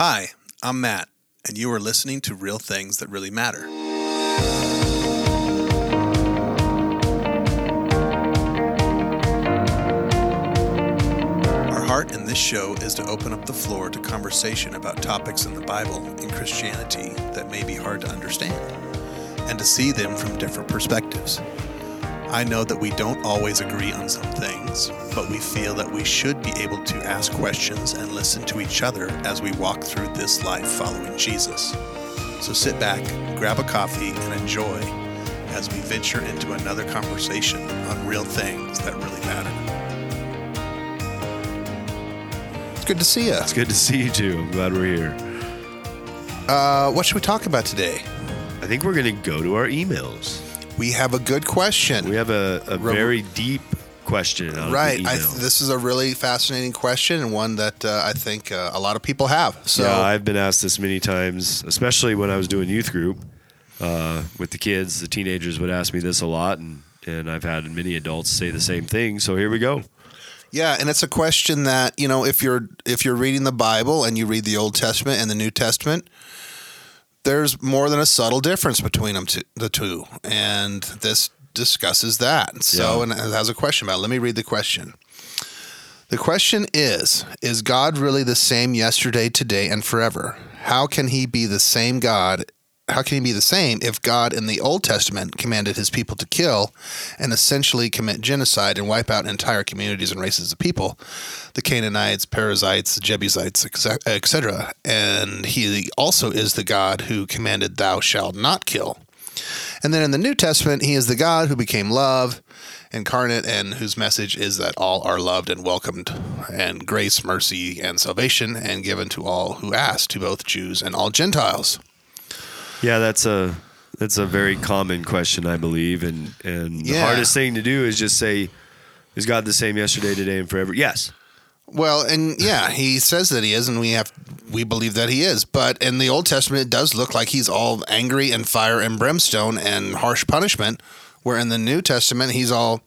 Hi, I'm Matt, and you are listening to Real Things That Really Matter. Our heart in this show is to open up the floor to conversation about topics in the Bible and Christianity that may be hard to understand, and to see them from different perspectives. I know that we don't always agree on some things, but we feel that we should be able to ask questions and listen to each other as we walk through this life following Jesus. So sit back, grab a coffee, and enjoy as we venture into another conversation on real things that really matter. It's good to see you. It's good to see you too. I'm glad we're here. Uh, what should we talk about today? I think we're going to go to our emails. We have a good question. We have a, a very deep question. Right. I, this is a really fascinating question and one that uh, I think uh, a lot of people have. So yeah, I've been asked this many times, especially when I was doing youth group uh, with the kids. The teenagers would ask me this a lot, and, and I've had many adults say the same thing. So here we go. Yeah, and it's a question that you know if you're if you're reading the Bible and you read the Old Testament and the New Testament, there's more than a subtle difference between them two, the two, and this discusses that. So, Yeah. and it has a question about. It. Let me read the question. The question is: Is God really the same yesterday, today, and forever? How can He be the same God? How can He be the same if God in the Old Testament commanded His people to kill and essentially commit genocide and wipe out entire communities and races of people, the Canaanites, Perizzites, Jebusites, etc. And He also is the God who commanded, "Thou shalt not kill." And then in the New Testament, He is the God who became love incarnate and whose message is that all are loved and welcomed, and grace, mercy, and salvation, and given to all who ask, to both Jews and all Gentiles. Yeah, that's a that's a very common question, I believe, and and the hardest thing to do is just say, "Is God the same yesterday, today, and forever?" Yes. Well, and yeah, he says that he is, and we have we believe that he is. But in the Old Testament, it does look like he's all angry and fire and brimstone and harsh punishment. Where in the New Testament, he's all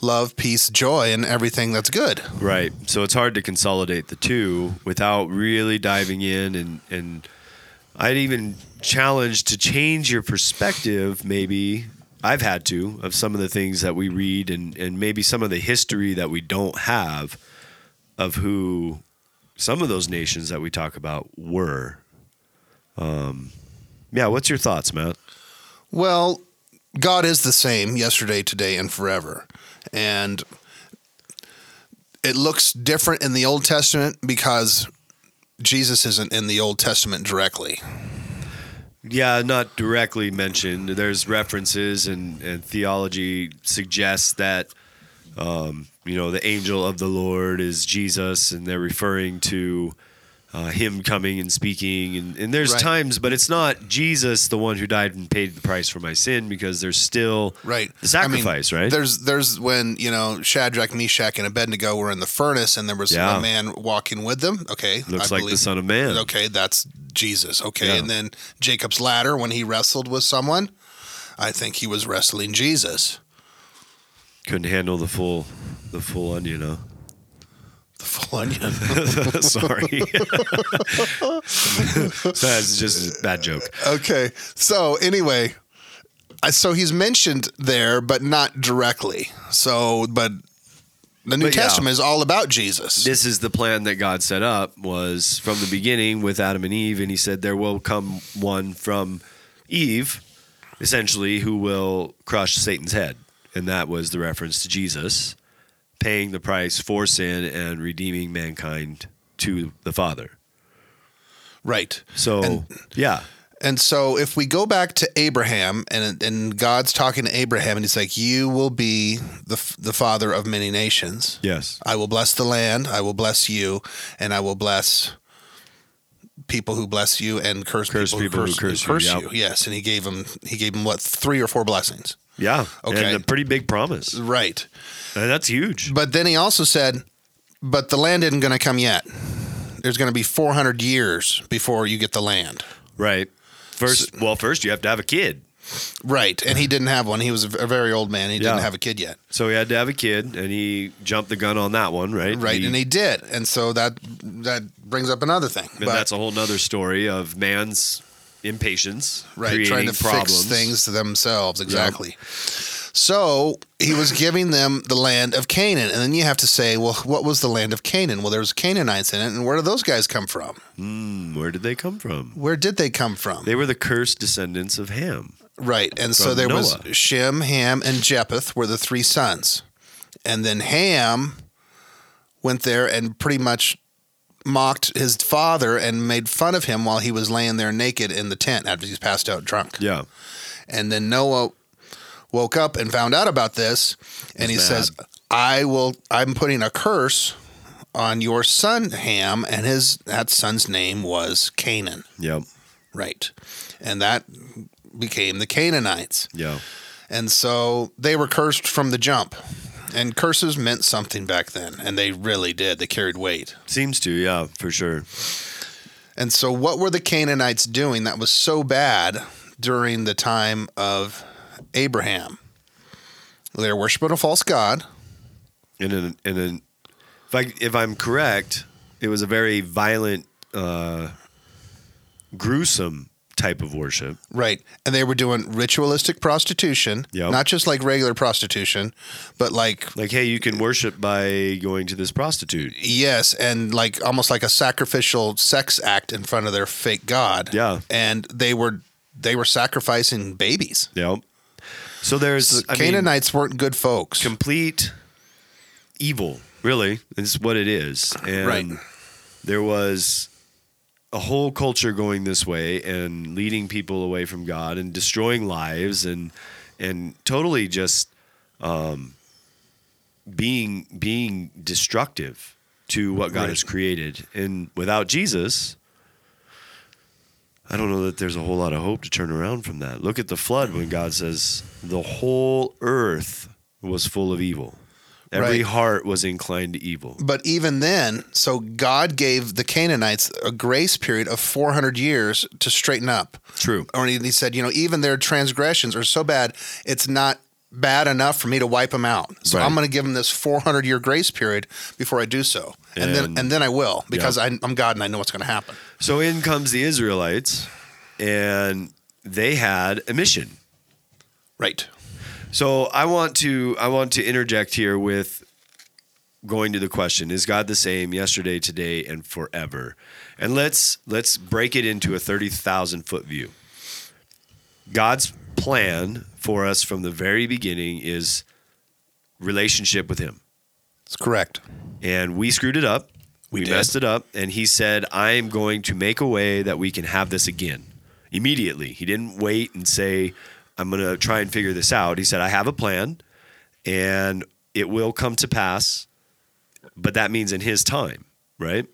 love, peace, joy, and everything that's good. Right. So it's hard to consolidate the two without really diving in and and I'd even challenge to change your perspective maybe I've had to of some of the things that we read and and maybe some of the history that we don't have of who some of those nations that we talk about were. Um yeah, what's your thoughts, Matt? Well, God is the same yesterday, today, and forever. And it looks different in the Old Testament because Jesus isn't in the Old Testament directly. Yeah, not directly mentioned. There's references and, and theology suggests that um, you know the angel of the Lord is Jesus, and they're referring to uh, him coming and speaking. And, and there's Right. times, but it's not Jesus, the one who died and paid the price for my sin, because there's still Right. the sacrifice, I mean, right? There's there's when, you know, Shadrach, Meshach, and Abednego were in the furnace and there was Yeah. a man walking with them. Okay. Looks I like the Son of Man. Okay, that's Jesus. Okay. Yeah. And then Jacob's ladder when he wrestled with someone, I think he was wrestling Jesus. Couldn't handle the full the full onion, huh? The full onion. Sorry, that's just a bad joke. Okay. So anyway, so he's mentioned there, but not directly. So, but the New But yeah. Testament is all about Jesus. this is the plan that God set up was from the beginning with Adam and Eve and he said there will come one from Eve essentially who will crush Satan's head and that was the reference to Jesus paying the price for sin and redeeming mankind to the Father. right. So And- yeah, And so if we go back to Abraham and and God's talking to Abraham and he's like, "You will be the the father of many nations. yes. I will bless the land. I will bless you, and I will bless." People who bless you and curse, Curse people who curse you, yep. Yes, and he gave him he gave him what three or four blessings. Yeah. Okay. And a pretty big promise. Right. And that's huge. But then he also said, but the land isn't going to come yet. There's going to be 400 years before you get the land. Right. First well, first you have to have a kid. Right. And he didn't have one. He was a very old man. He didn't Yeah. have a kid yet. So he had to have a kid, and he jumped the gun on that one, right? Right. and he did. And so that that brings up another thing. and that's a whole nother story of man's impatience, right creating trying to problems. fix things themselves exactly so he was giving them the land of canaan and then you have to say well what was the land of canaan well there was canaanites in it and where did those guys come from Hmm, where did they come from? where did they come from They were the cursed descendants of Ham. right and so there Noah. was shem ham and japheth were the three sons and then ham went there and pretty much mocked his father and made fun of him while he was laying there naked in the tent after he's passed out drunk Yeah. And then Noah woke up and found out about this, and he mad. says, "I will. I'm putting a curse on your son Ham, and his that son's name was Canaan, Yep. right? And that became the Canaanites, Yeah. and so they were cursed from the jump." And curses meant something back then, and they really did. They carried weight. Seems to, yeah, for sure. And so, what were the Canaanites doing that was so bad during the time of Abraham? They were worshiping a false god. And in, in an, if I if I'm correct, it was a very violent, uh, gruesome type of worship. Right. And they were doing ritualistic prostitution, Yep. not just like regular prostitution, but like, Like, hey, you can worship by going to this prostitute. yes, and like almost like a sacrificial sex act in front of their fake god. Yeah. And they were they were sacrificing babies. Yep. So there's I mean, Canaanites weren't good folks. complete evil, really. Is what it is. And Right. there was a whole culture going this way and leading people away from God and destroying lives and and totally just um, being being destructive to what God Right. has created. And without Jesus, I don't know that there's a whole lot of hope to turn around from that. Look at the flood when God says the whole earth was full of evil. Every Right. heart was inclined to evil. But even then, so God gave the Canaanites a grace period of 400 years to straighten up. True. Or he he said, you know, even their transgressions are so bad, it's not bad enough for me to wipe them out. So Right. I'm going to give them this 400 year grace period before I do so. And, then And- and then I will because I, I'm God and I know what's going to happen. So in comes the Israelites, and they had a mission. Right. So I want to I want to interject here with going to the question: Is God the same yesterday, today, and forever? And let's let's break it into a thirty thousand foot view. God's plan for us from the very beginning is relationship with Him, That's correct. and we screwed it up. We We, messed it up, and He said, "I am going to make a way that we can have this again." Immediately, He didn't wait and say, "I'm going to try and figure this out." He said, "I have a plan." and it will come to pass, but that means in his time, right?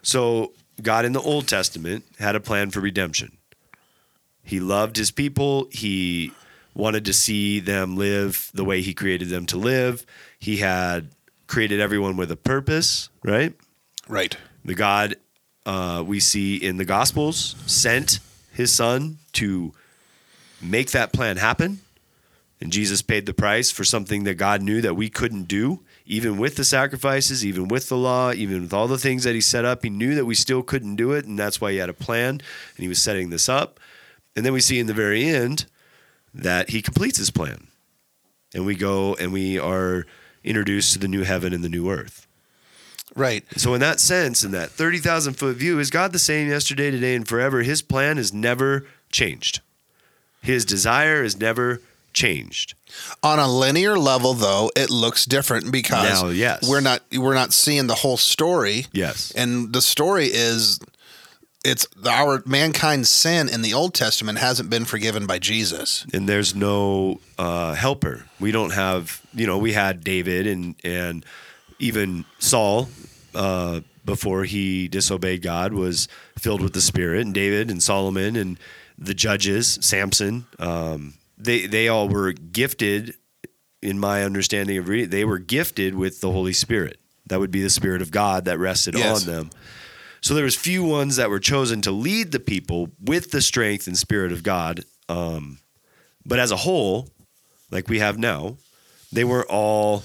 So, God in the Old Testament had a plan for redemption. He loved his people, he wanted to see them live the way he created them to live. He had created everyone with a purpose, right? Right. The God uh, we see in the Gospels sent his son to make that plan happen. And Jesus paid the price for something that God knew that we couldn't do, even with the sacrifices, even with the law, even with all the things that he set up. He knew that we still couldn't do it. And that's why he had a plan and he was setting this up. And then we see in the very end that he completes his plan. And we go and we are introduced to the new heaven and the new earth. Right. So in that sense, in that 30,000 foot view, is God the same yesterday, today, and forever? His plan has never changed. His desire has never changed. On a linear level, though, it looks different because Now, yes. we're not we're not seeing the whole story. Yes. And the story is it's our mankind's sin in the Old Testament hasn't been forgiven by Jesus. And there's no uh, helper. We don't have, you know, we had David and and even Saul uh, before he disobeyed God was filled with the Spirit, and David and Solomon and the judges, Samson. Um, they they all were gifted, in my understanding of reading, they were gifted with the Holy Spirit. That would be the Spirit of God that rested Yes. on them. So there was few ones that were chosen to lead the people with the strength and spirit of God. Um, But as a whole, like we have now, they were all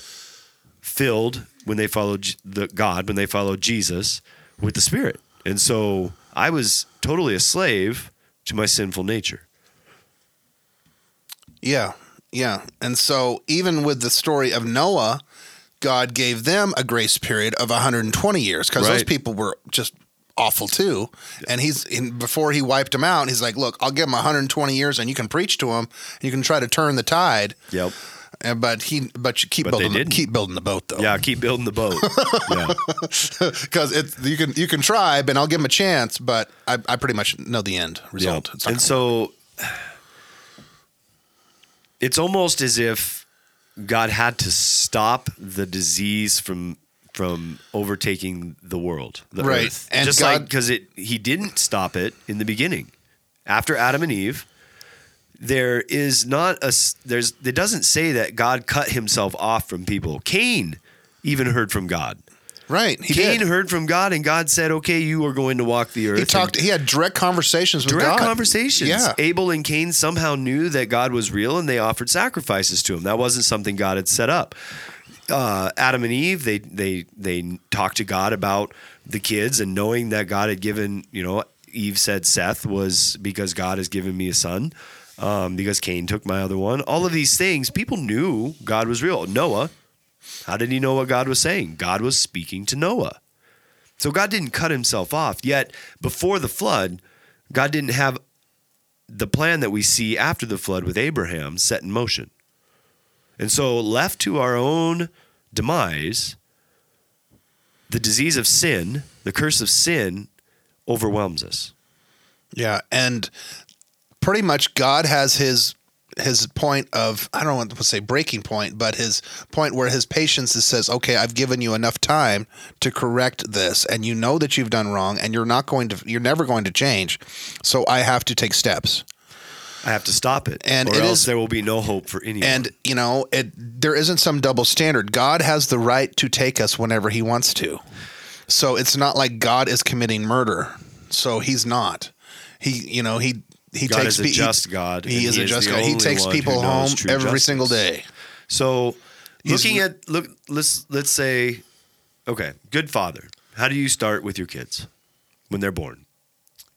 filled when they followed the God, when they followed Jesus with the Spirit. And so I was totally a slave to my sinful nature. Yeah, yeah. And so even with the story of Noah, God gave them a grace period of 120 years because those people were just awful too. And he's in, before he wiped him out, he's like, "Look, I'll give him 120 years, and you can preach to them. You can try to turn the tide, Yep. and, but he, but you keep But building, the, keep building the boat though. Yeah, keep building the boat. yeah. because it's you can you can try, and I'll give him a chance, but I, I pretty much know the end result. Not And so it's almost as if God had to stop the disease from from overtaking the world, the Right. earth. And Just God- like because it he didn't stop it in the beginning. After Adam and Eve, there is not a there's it doesn't say that God cut himself off from people. Cain even heard from God. right, he Cain did. heard from God, and God said, "Okay, you are going to walk the earth." He talked. He had direct conversations with direct God. conversations. Yeah, Abel and Cain somehow knew that God was real and they offered sacrifices to him. That wasn't something God had set up. Uh, Adam and Eve, they they they talked to God about the kids and knowing that God had given, you know, Eve said Seth was because God has given me a son. Um, because Cain took my other one. All of these things, people knew God was real. Noah, how did he know what God was saying? God was speaking to Noah. So God didn't cut himself off. Yet before the flood, God didn't have the plan that we see after the flood with Abraham set in motion. And so, left to our own demise, the disease of sin, the curse of sin, overwhelms us. yeah, and pretty much God has his his point of I don't want to say breaking point, but his point where his patience is says, okay, I've given you enough time to correct this, and you know that you've done wrong, and you're not going to, you're never going to change, so I have to take steps. I have to stop it, And or it else is- there will be no hope for anyone. And you know, it there isn't some double standard. God has the right to take us whenever He wants to. So it's not like God is committing murder. So He's not. He, you know, he he God takes is a he- just God, He is he a is just God. He takes people home every justice. single day. So, He's- looking at look, let's let's say, okay, good father. How do you start with your kids when they're born?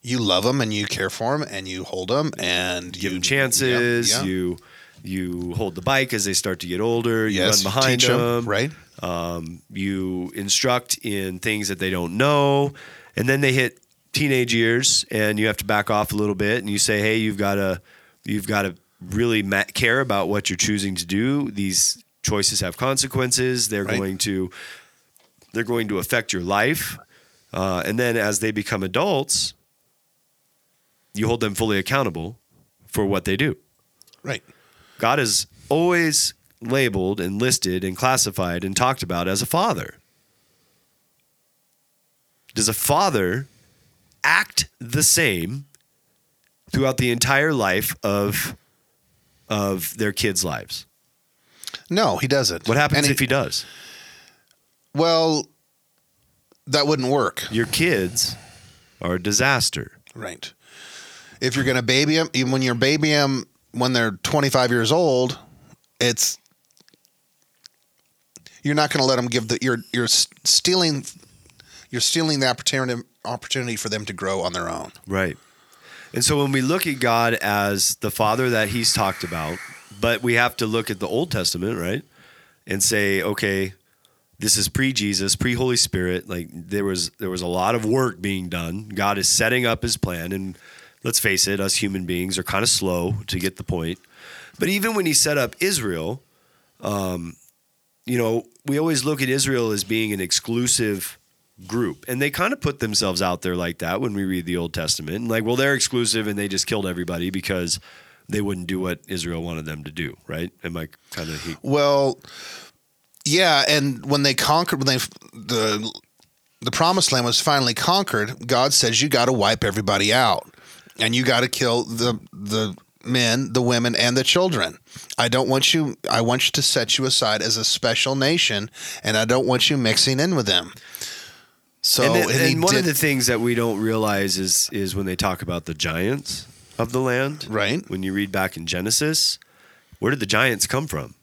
You love them and you care for them and you hold them and Give you, them chances. Yep, yep. You you hold the bike as they start to get older. You yes, run behind teach 'em, them. right? Um, you instruct in things that they don't know, and then they hit teenage years, and you have to back off a little bit, and you say, "Hey, you've got to, you've got to really ma- care about what you're choosing to do. These choices have consequences. They're Right. going to, they're going to affect your life, uh, and then as they become adults, you hold them fully accountable for what they do." Right. God is always labeled and listed and classified and talked about as a father. Does a father act the same throughout the entire life of of their kids' lives? No, he doesn't. What happens if he does? Well, that wouldn't work. Your kids are a disaster. Right. If you're going to baby them, even when you're baby them when they're 25 years old, it's you're not going to let them give the you're you're stealing you're stealing the opportunity opportunity for them to grow on their own. Right. And so when we look at God as the Father that He's talked about, but we have to look at the Old Testament, right? And say, okay, this is pre-Jesus, pre-Holy Spirit. Like there was there was a lot of work being done. God is setting up His plan, and let's face it, us human beings are kind of slow to get the point. But even when He set up Israel, um, you know, we always look at Israel as being an exclusive group. And they kind of put themselves out there like that when we read the Old Testament. And like, well, they're exclusive and they just killed everybody because they wouldn't do what Israel wanted them to do, right? Am I kind of Well, yeah, and when they conquered when they the the promised land was finally conquered, God says you got to wipe everybody out. And you got to kill the the men, the women and the children. I don't want you I want you to set you aside as a special nation and I don't want you mixing in with them. So and, then- and and one of the things that we don't realize is is when they talk about the giants, of the land. Right. When you read back in Genesis, where did the giants come from?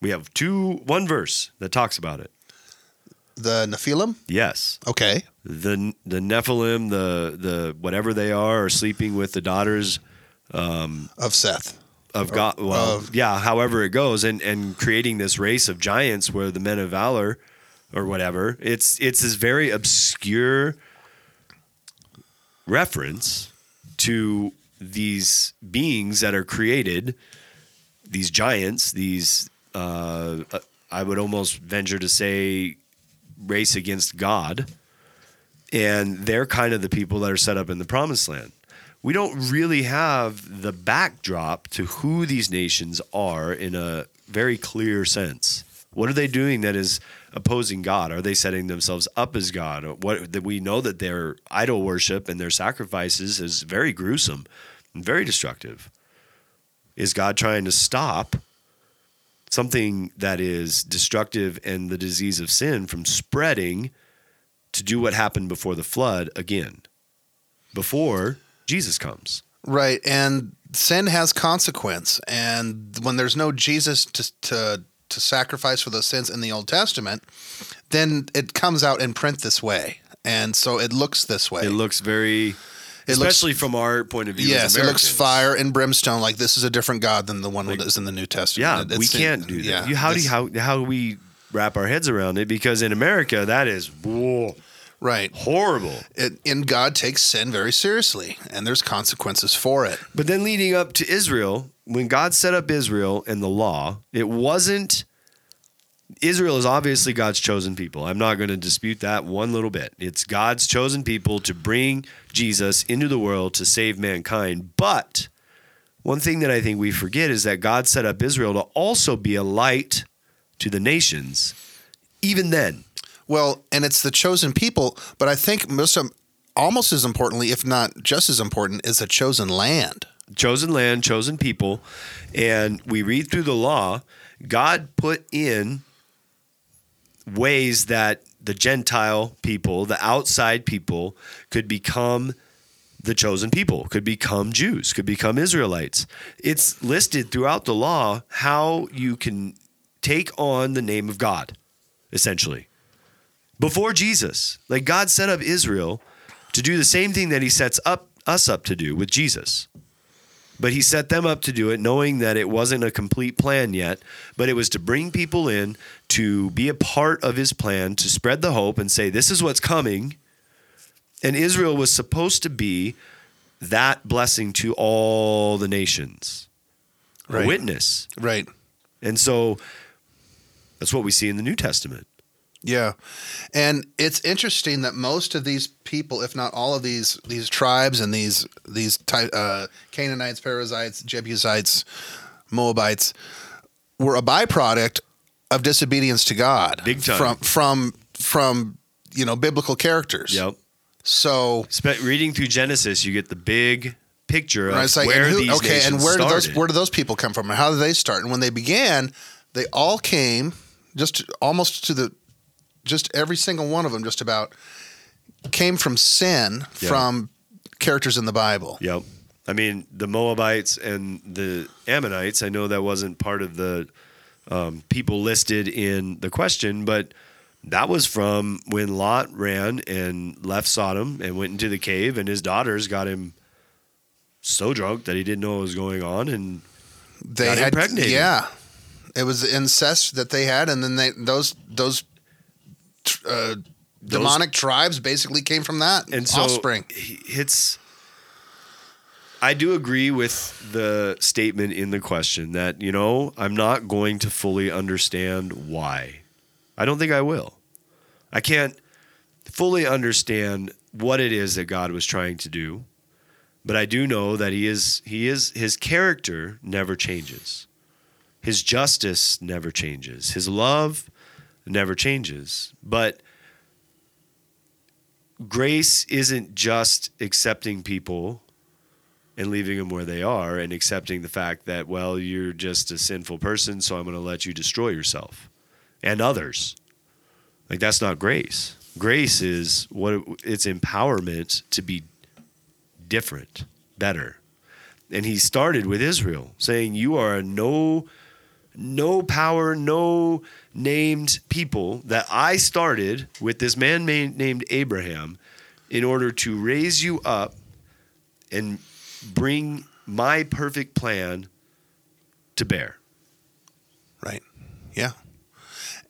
We have two one verse that talks about it. The Nephilim? Yes. Okay. The the Nephilim, the the whatever they are, are sleeping with the daughters Of Seth. of God. Well, of- yeah, however it goes, and and creating this race of giants where the men of valor, or whatever. It's it's this very obscure reference to these beings that are created, these giants, these uh, uh, I would almost venture to say race against God, and they're kind of the people that are set up in the promised land we don't really have the backdrop to who these nations are in a very clear sense. What are they doing that is opposing God? Are they setting themselves up as God? What that we know that their idol worship and their sacrifices is very gruesome and very destructive. Is God trying to stop something that is destructive and the disease of sin from spreading to do what happened before the flood again? Before Jesus comes. Right. And sin has consequence. And when there's no Jesus to, to, to sacrifice for those sins in the Old Testament, then it comes out in print this way. And so it looks this way. It looks very, It looks- especially from our point of view. yes, as it looks fire and brimstone. Like this is a different God than the one that is in the New Testament. Yeah, It- we can't do that. yeah, you, how do you, how how do we wrap our heads around it? Because in America, that is whoa, right. horrible. It, and God takes sin very seriously, and there's consequences for it. But then leading up to Israel, when God set up Israel and the law, it wasn't. Israel is obviously God's chosen people. I'm not going to dispute that one little bit. It's God's chosen people to bring Jesus into the world to save mankind. But one thing that I think we forget is that God set up Israel to also be a light to the nations, even then. Well, and it's the chosen people, but I think most of, almost as importantly, if not just as important, is a chosen land. chosen land, chosen people, and we read through the law, God put in ways that the Gentile people, the outside people, could become the chosen people, could become Jews, could become Israelites. It's listed throughout the law how you can take on the name of God, essentially. Before Jesus, like God set up Israel to do the same thing that he sets up us up to do with Jesus. But he set them up to do it knowing that it wasn't a complete plan yet, but it was to bring people in to be a part of his plan, to spread the hope and say, this is what's coming. And Israel was supposed to be that blessing to all the nations, Right. a witness. Right. And so that's what we see in the New Testament. Yeah, and it's interesting that most of these people, if not all of these these tribes and these these uh, Canaanites, Perizzites, Jebusites, Moabites, were a byproduct of disobedience to God. Big time. from from from you know biblical characters. Yep. So Spe- reading through Genesis, you get the big picture of it's like, where and who, these okay, and where did those where did those people come from, and how did they start? And when they began, they all came just almost to the, just every single one of them, just about came from sin Yeah. from characters in the Bible. Yep. I mean, the Moabites and the Ammonites, I know that wasn't part of the um, people listed in the question, but that was from when Lot ran and left Sodom and went into the cave, and his daughters got him so drunk that he didn't know what was going on. And They Got had, impregnated. yeah, it was incest that they had, and then they those those. Uh, demonic tribes basically came from that and so offspring. it's I do agree with the statement in the question that you know I'm not going to fully understand why. I don't think I will. I can't fully understand what it is that God was trying to do, but I do know that he is he is his character never changes. His justice never changes. His love never changes. But grace isn't just accepting people and leaving them where they are and accepting the fact that well you're just a sinful person so i'm going to let you destroy yourself and others. Like that's not grace. Grace is what it- it's empowerment to be different better. And he started with Israel, saying, You are no, no power, no named people that I started with this man named Abraham in order to raise you up and bring my perfect plan to bear. Right. Yeah.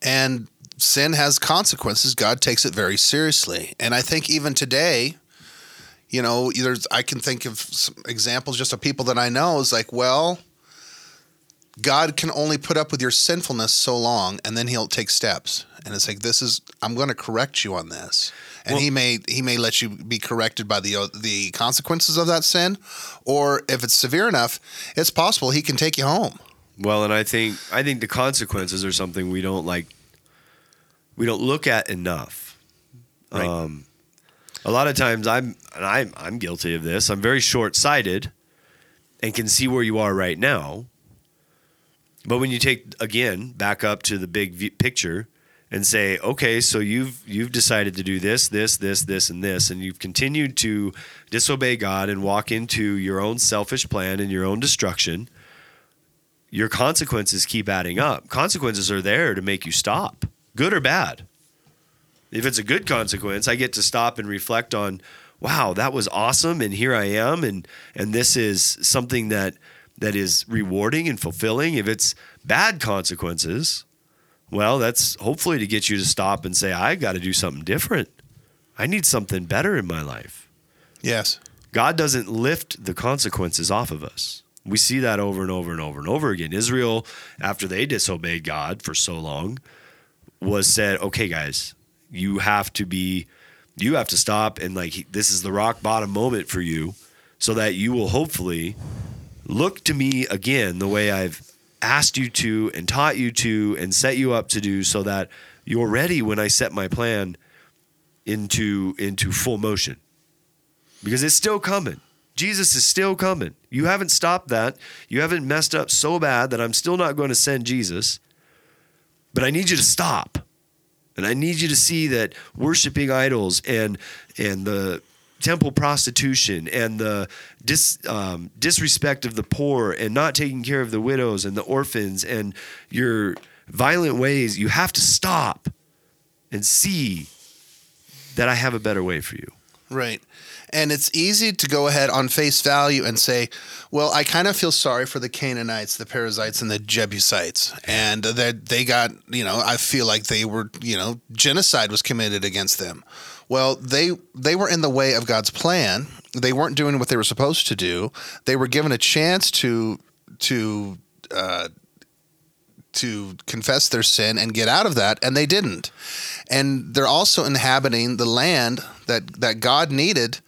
And sin has consequences. God takes it very seriously. And I think even today, you know, there's I can think of examples just of people that I know is like, well, God can only put up with your sinfulness so long, and then He'll take steps. And it's like, this is I'm going to correct you on this, and well, He may He may let you be corrected by the the consequences of that sin, or if it's severe enough, it's possible He can take you home. Well, and I think I think the consequences are something we don't like. We don't look at enough. Right. Um, a lot of times I'm and I'm I'm guilty of this. I'm very short-sighted and can see where you are right now. But when you take again back up to the big picture and say, okay, so you've you've decided to do this, this, this, this, and this, and you've continued to disobey God and walk into your own selfish plan and your own destruction. Your consequences keep adding up. Consequences are there to make you stop, good or bad if it's a good consequence, I get to stop and reflect on, wow, that was awesome, and here I am, and and this is something that that is rewarding and fulfilling. If it's bad consequences, well, that's hopefully to get you to stop and say, I've got to do something different. I need something better in my life. Yes. God doesn't lift the consequences off of us. We see that over and over and over and over again. Israel, after they disobeyed God for so long, was said, okay, guys, you have to be you have to stop and like this is the rock bottom moment for you so that you will hopefully look to me again the way I've asked you to and taught you to and set you up to do so that you're ready when I set my plan into into full motion. Because it's still coming. Jesus is still coming. You haven't stopped that. You haven't messed up so bad that I'm still not going to send Jesus. But I need you to stop. And I need you to see that worshiping idols and and the temple prostitution and the dis, um, disrespect of the poor and not taking care of the widows and the orphans and your violent ways, you have to stop and see that I have a better way for you. Right. And it's easy to go ahead on face value and say, well, I kind of feel sorry for the Canaanites, the Perizzites, and the Jebusites. And that they got, you know, I feel like they were, you know, genocide was committed against them. Well, they they were in the way of God's plan. They weren't doing what they were supposed to do. They were given a chance to to uh, to confess their sin and get out of that, and they didn't. And they're also inhabiting the land that that God needed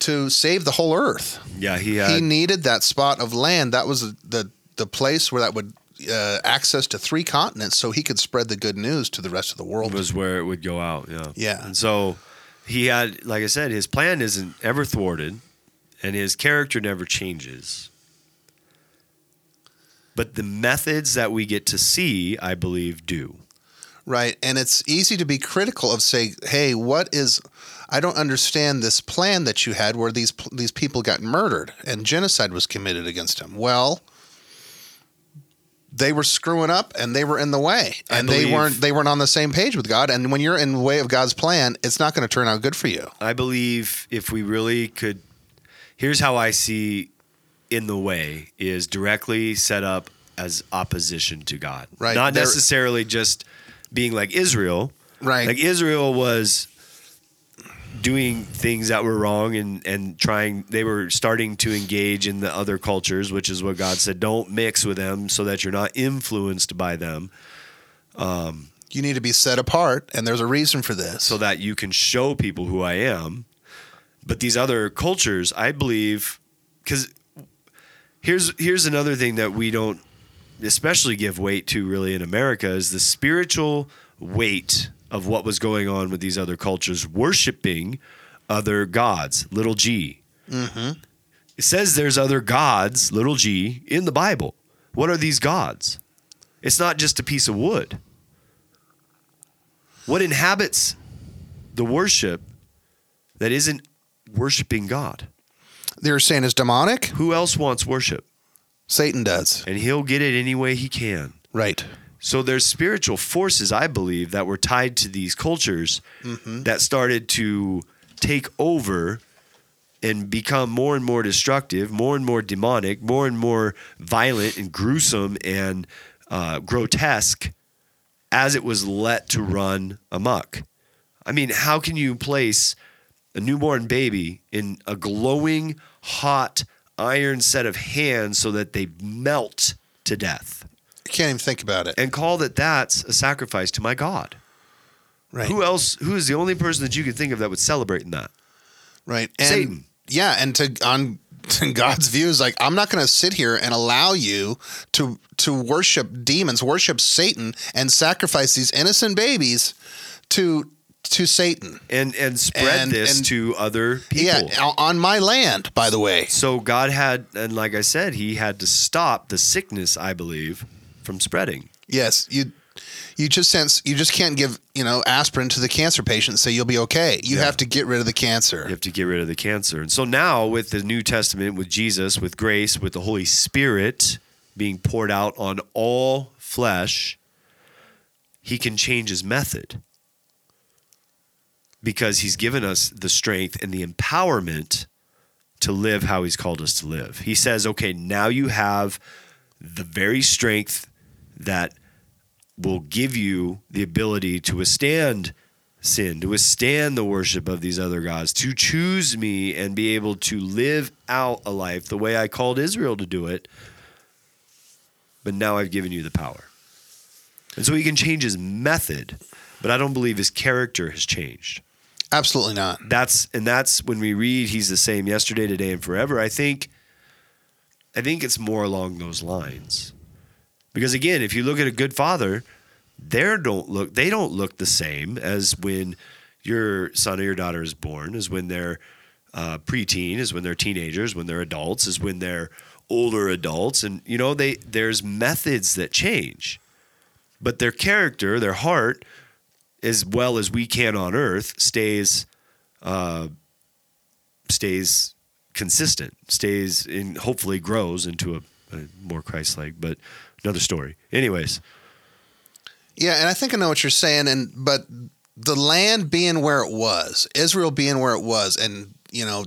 to save the whole earth. Yeah, he had, he needed that spot of land. That was the the place where that would uh, access to three continents, so he could spread the good news to the rest of the world. Was where it would go out. Yeah, yeah. And so he had, like I said, his plan isn't ever thwarted, and his character never changes. But the methods that we get to see, I believe, do. Right. And it's easy to be critical of say, hey, what is I don't understand this plan that you had where these these people got murdered and genocide was committed against them. Well, they were screwing up and they were in the way and they weren't they weren't on the same page with God and when you're in the way of God's plan it's not going to turn out good for you. I believe if we really could here's how I see in the way is directly set up as opposition to God. Right. Not They're, necessarily just being like Israel. Right. Like Israel was doing things that were wrong and and trying they were starting to engage in the other cultures which is what god said don't mix with them so that you're not influenced by them. Um, you need to be set apart and there's a reason for this. So that you can show people who i am. But these other cultures i believe because here's here's another thing that we don't especially give weight to really in america is the spiritual weight of what was going on with these other cultures worshiping other gods, little g. Mm-hmm. It says there's other gods, little g, in the Bible. What are these gods? It's not just a piece of wood. What inhabits the worship that isn't worshiping God? they're saying is demonic. Who else wants worship? Satan does. And he'll get it any way he can. Right. So there's spiritual forces, I believe, that were tied to these cultures that started to take over and become more and more destructive, more and more demonic, more and more violent and gruesome and uh, grotesque as it was let to run amok. I mean, how can you place a newborn baby in a glowing, hot, iron set of hands so that they melt to death? You can't even think about it. and call that that's a sacrifice to my God. Right. Who else? Who is the only person that you could think of that would celebrate in that? Right. And Satan. yeah, and to on to God's view is like I'm not going to sit here and allow you to to worship demons, worship Satan, and sacrifice these innocent babies to to Satan. And and spread And- this and- to other people. Yeah, on my land, by the way. So God had, and like I said, He had to stop the sickness, I believe, from spreading. Yes, you you just sense you just can't give you know aspirin to the cancer patient and say you'll be okay. You Yeah. have to get rid of the cancer. You have to get rid of the cancer. And so now, with the New Testament, with Jesus, with grace, with the Holy Spirit being poured out on all flesh, He can change His method because He's given us the strength and the empowerment to live how He's called us to live. He says, okay, now you have the very strength that will give you the ability to withstand sin, to withstand the worship of these other gods, to choose me and be able to live out a life the way I called Israel to do it. But now I've given you the power. And so he can change his method, but I don't believe his character has changed. Absolutely not. That's and that's when we read he's the same yesterday, today, and forever. I think I think it's more along those lines. Because again, if you look at a good father, they don't look they don't look the same as when your son or your daughter is born, as when they're uh, preteen, as when they're teenagers, when they're adults, as when they're older adults, and you know they there's methods that change, but their character, their heart, as well as we can on earth, stays uh, stays consistent, stays in hopefully grows into a, a more Christ-like, but another story. Anyways, Yeah, and I think I know what you're saying, and but the land being where it was, Israel being where it was, and you know,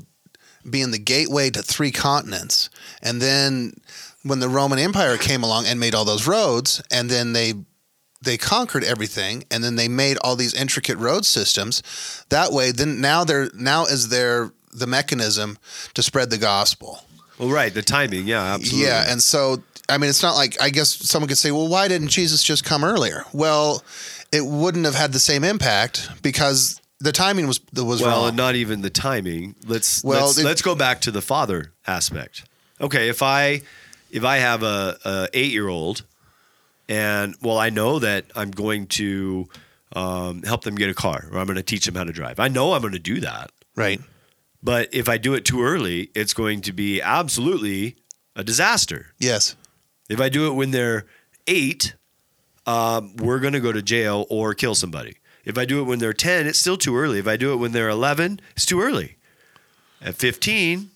being the gateway to three continents, and then when the Roman Empire came along and made all those roads, and then they they conquered everything, and then they made all these intricate road systems. That way, then now they're now is their the mechanism to spread the gospel. well, right, the timing, yeah, absolutely. Yeah, and so I mean, it's not like I guess someone could say, "Well, why didn't Jesus just come earlier?" Well, it wouldn't have had the same impact because the timing was was well, wrong. and not even the timing. Let's Well, let's, it- let's go back to the father aspect. Okay, if I if I have a, a eight year old, and well, I know that I'm going to um, help them get a car, or I'm going to teach them how to drive. I know I'm going to do that. right. But if I do it too early, it's going to be absolutely a disaster. Yes. If I do it when they're eight, um, we're going to go to jail or kill somebody. If I do it when they're 10, it's still too early. If I do it when they're 11, it's too early. At 15,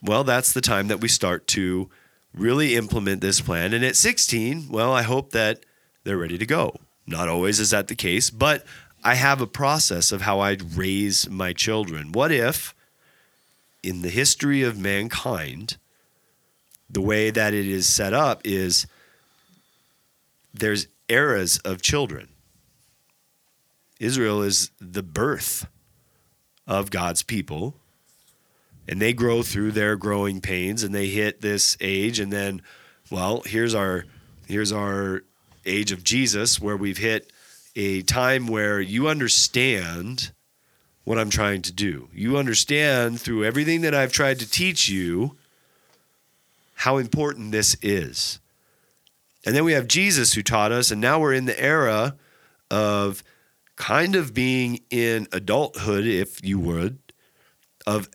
well, that's the time that we start to really implement this plan. And at 16, well, I hope that they're ready to go. Not always is that the case, but I have a process of how I'd raise my children. What if, in the history of mankind, the way that it is set up is there's eras of children. Israel is the birth of God's people, and they grow through their growing pains, and they hit this age, and then, well, here's our here's our age of Jesus, where we've hit a time where you understand what I'm trying to do. You understand through everything that I've tried to teach you how important this is. And then we have Jesus who taught us, and now we're in the era of kind of being in adulthood, if you would, of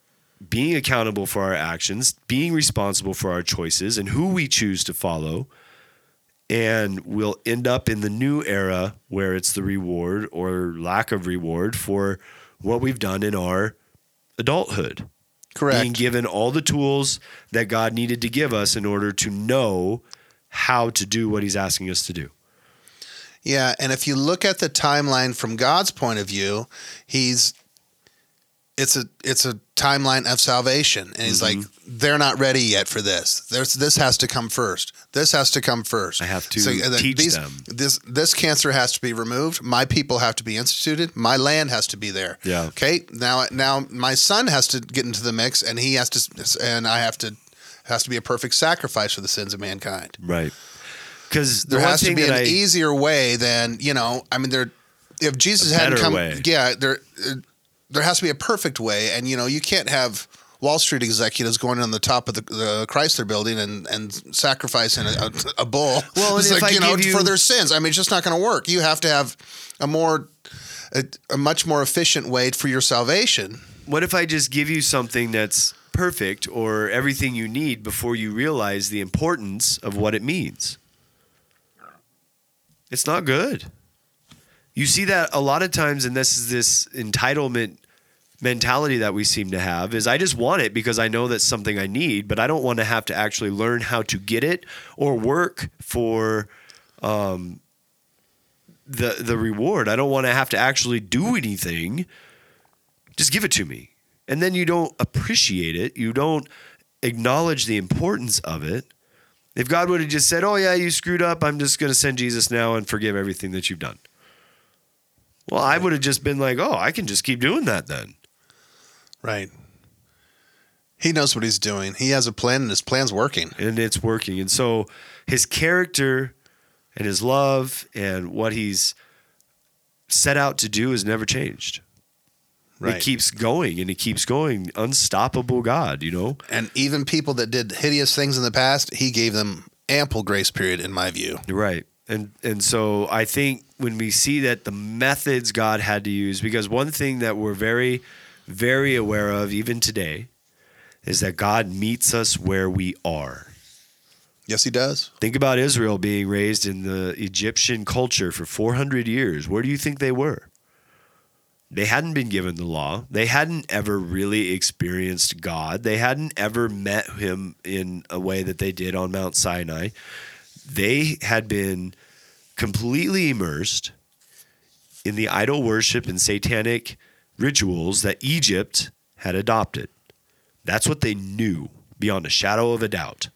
being accountable for our actions, being responsible for our choices, and who we choose to follow. And we'll end up in the new era where it's the reward or lack of reward for what we've done in our adulthood. Correct. Being given all the tools that God needed to give us in order to know how to do what He's asking us to do. Yeah, and if you look at the timeline from God's point of view, he's it's a it's a timeline of salvation and he's like they're not ready yet for this. There's this has to come first. This has to come first. I have to uh, teach these, them. This this cancer has to be removed. My people have to be instituted. My land has to be there. Yeah. Okay. Now now my son has to get into the mix and he has to and I have to has to be a perfect sacrifice for the sins of mankind Right. Because there has to be an easier way than you know. I mean, there if Jesus hadn't come, way. yeah, there there has to be a perfect way, and you know, you can't have Wall Street executives going on the top of the, the Chrysler building and and sacrificing a, a, a bull. Well, it's like I you know you- for their sins. I mean, it's just not going to work. You have to have a more a, a much more efficient way for your salvation. what if I just give you something that's perfect or everything you need before you realize the importance of what it means? It's not good. You see that a lot of times, and this is this entitlement mentality that we seem to have is I just want it because I know that's something I need, but I don't want to have to actually learn how to get it or work for um, the the reward. I don't want to have to actually do anything. Just give it to me. And then you don't appreciate it. You don't acknowledge the importance of it. If God would have just said, "Oh yeah, you screwed up. I'm just going to send Jesus now and forgive everything that you've done." Well, I would have just been like, "Oh, I can just keep doing that then." Right. He knows what he's doing. He has a plan, and his plan's working. and it's working. And so his character and his love and what he's set out to do has never changed. Right. It keeps going and it keeps going. Unstoppable God, you know? And even people that did hideous things in the past, he gave them ample grace period, in my view. Right. And and so I think when we see that the methods God had to use, because one thing that we're very, very aware of even today is that God meets us where we are. Yes, he does. Think about Israel being raised in the Egyptian culture for 400 years. Where do you think they were? They hadn't been given the law. They hadn't ever really experienced God. They hadn't ever met him in a way that they did on Mount Sinai. They had been completely immersed in the idol worship and satanic rituals that Egypt had adopted. That's what they knew beyond a shadow of a doubt.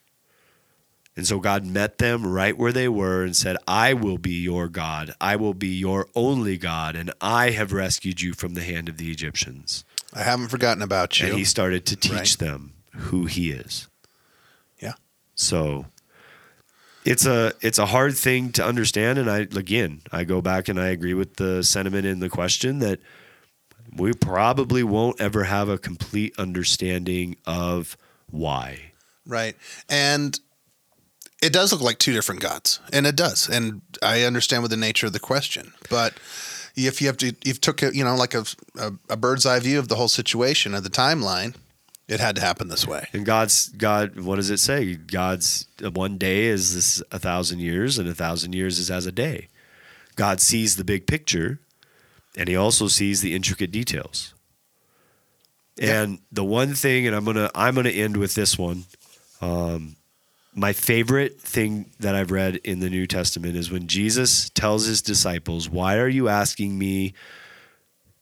And so God met them right where they were and said, I will be your God. I will be your only God. And I have rescued you from the hand of the Egyptians. I haven't forgotten about you. And he started to teach Right. them who he is. Yeah. So it's a it's a hard thing to understand. And I again I go back and I agree with the sentiment in the question that we probably won't ever have a complete understanding of why. Right. And it does look like two different gods. And it does. And I understand with the nature of the question. But if you have to, you've took it, you know, like a, a, a bird's eye view of the whole situation of the timeline, it had to happen this way. And God's God, what does it say? God's one day is this a thousand years, and a thousand years is as a day. God sees the big picture, and He also sees the intricate details. Yeah. And the one thing, and I'm gonna I'm gonna end with this one. Um, my favorite thing that I've read in the New Testament is when Jesus tells his disciples, "Why are you asking me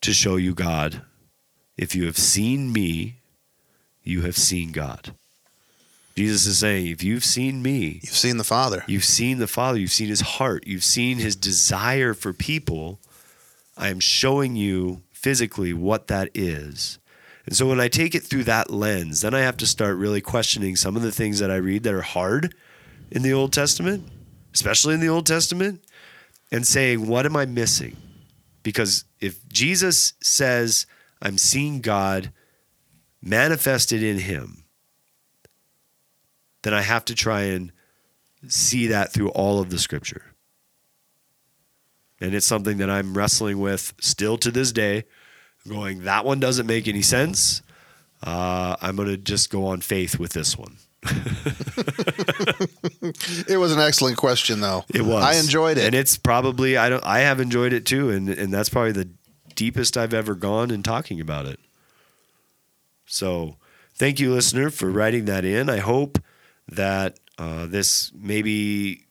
to show you God? If you have seen me, you have seen God." Jesus is saying, if you've seen me, You've seen the Father. You've seen the Father, you've seen his heart, you've seen his desire for people. I am showing you physically what that is. And so when I take it through that lens, then I have to start really questioning some of the things that I read that are hard in the Old Testament, especially in the Old Testament, and saying, what am I missing? Because if Jesus says, I'm seeing God manifested in him, then I have to try and see that through all of the scripture. And it's something that I'm wrestling with still to this day, going, that one doesn't make any sense. Uh, I'm going to just go on faith with this one. It was an excellent question, though. It was. I enjoyed it. And it's probably, I, don't, I have enjoyed it too. And, and that's probably the deepest I've ever gone in talking about it. So thank you, listener, for writing that in. I hope that uh, this maybe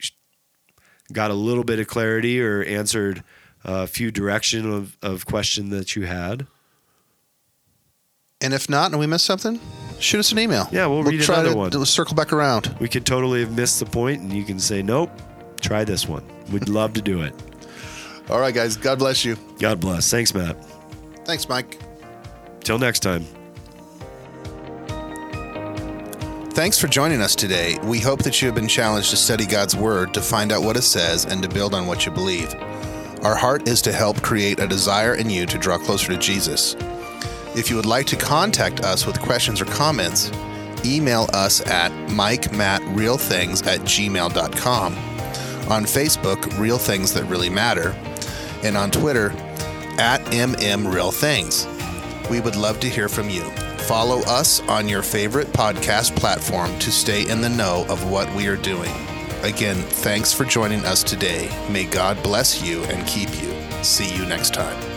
got a little bit of clarity or answered a few direction of, of question that you had. And if not, and we missed something, shoot us an email. Yeah, we'll read try another to, one. circle back around. We could totally have missed the point, and you can say, nope, try this one. We'd love to do it. All right, guys. God bless you. God bless. Thanks, Matt. Thanks, Mike. Till next time. Thanks for joining us today. We hope that you have been challenged to study God's Word, to find out what it says, and to build on what you believe. Our heart is to help create a desire in you to draw closer to Jesus. If you would like to contact us with questions or comments, email us at mikemattrealthings at gmail.com, on Facebook, Real Things That Really Matter, and on Twitter, at mmrealthings. We would love to hear from you. Follow us on your favorite podcast platform to stay in the know of what we are doing. Again, thanks for joining us today. May God bless you and keep you. See you next time.